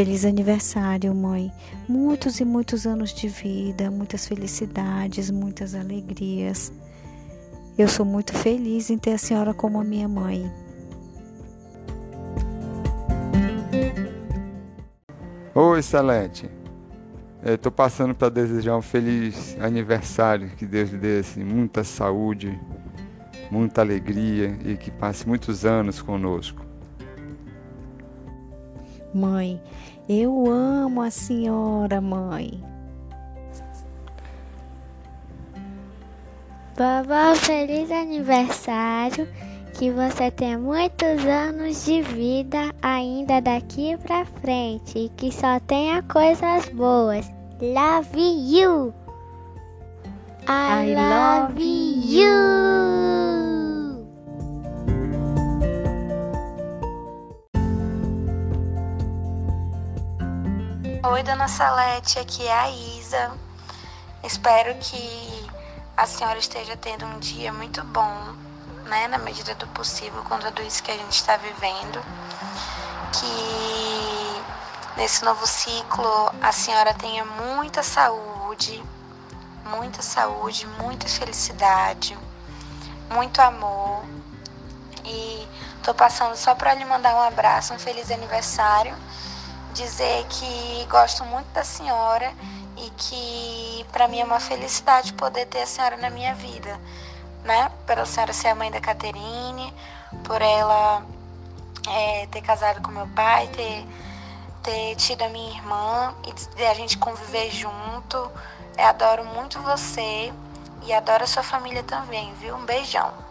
Feliz aniversário, mãe. Muitos e muitos anos de vida, muitas felicidades, muitas alegrias. Eu sou muito feliz em ter a senhora como minha mãe. Oi, Celeste. Estou passando para desejar um feliz aniversário, que Deus lhe dê assim, muita saúde, muita alegria e que passe muitos anos conosco. Mãe, eu amo a senhora, mãe. Vovó, feliz aniversário. Que você tenha muitos anos de vida ainda daqui pra frente e que só tenha coisas boas. Love you. I, I love, love you. Oi, dona Salete, aqui é a Isa. Espero que a senhora esteja tendo um dia muito bom, né, na medida do possível, com tudo isso que a gente está vivendo. Que nesse novo ciclo a senhora tenha muita saúde, muita saúde, muita felicidade, muito amor. E tô passando só para lhe mandar um abraço, um feliz aniversário dizer que gosto muito da senhora e que para mim é uma felicidade poder ter a senhora na minha vida, né? Pela senhora ser a mãe da Caterine, por ela é, ter casado com meu pai, ter, ter tido a minha irmã e a gente conviver junto. Eu adoro muito você e adoro a sua família também, viu? Um beijão.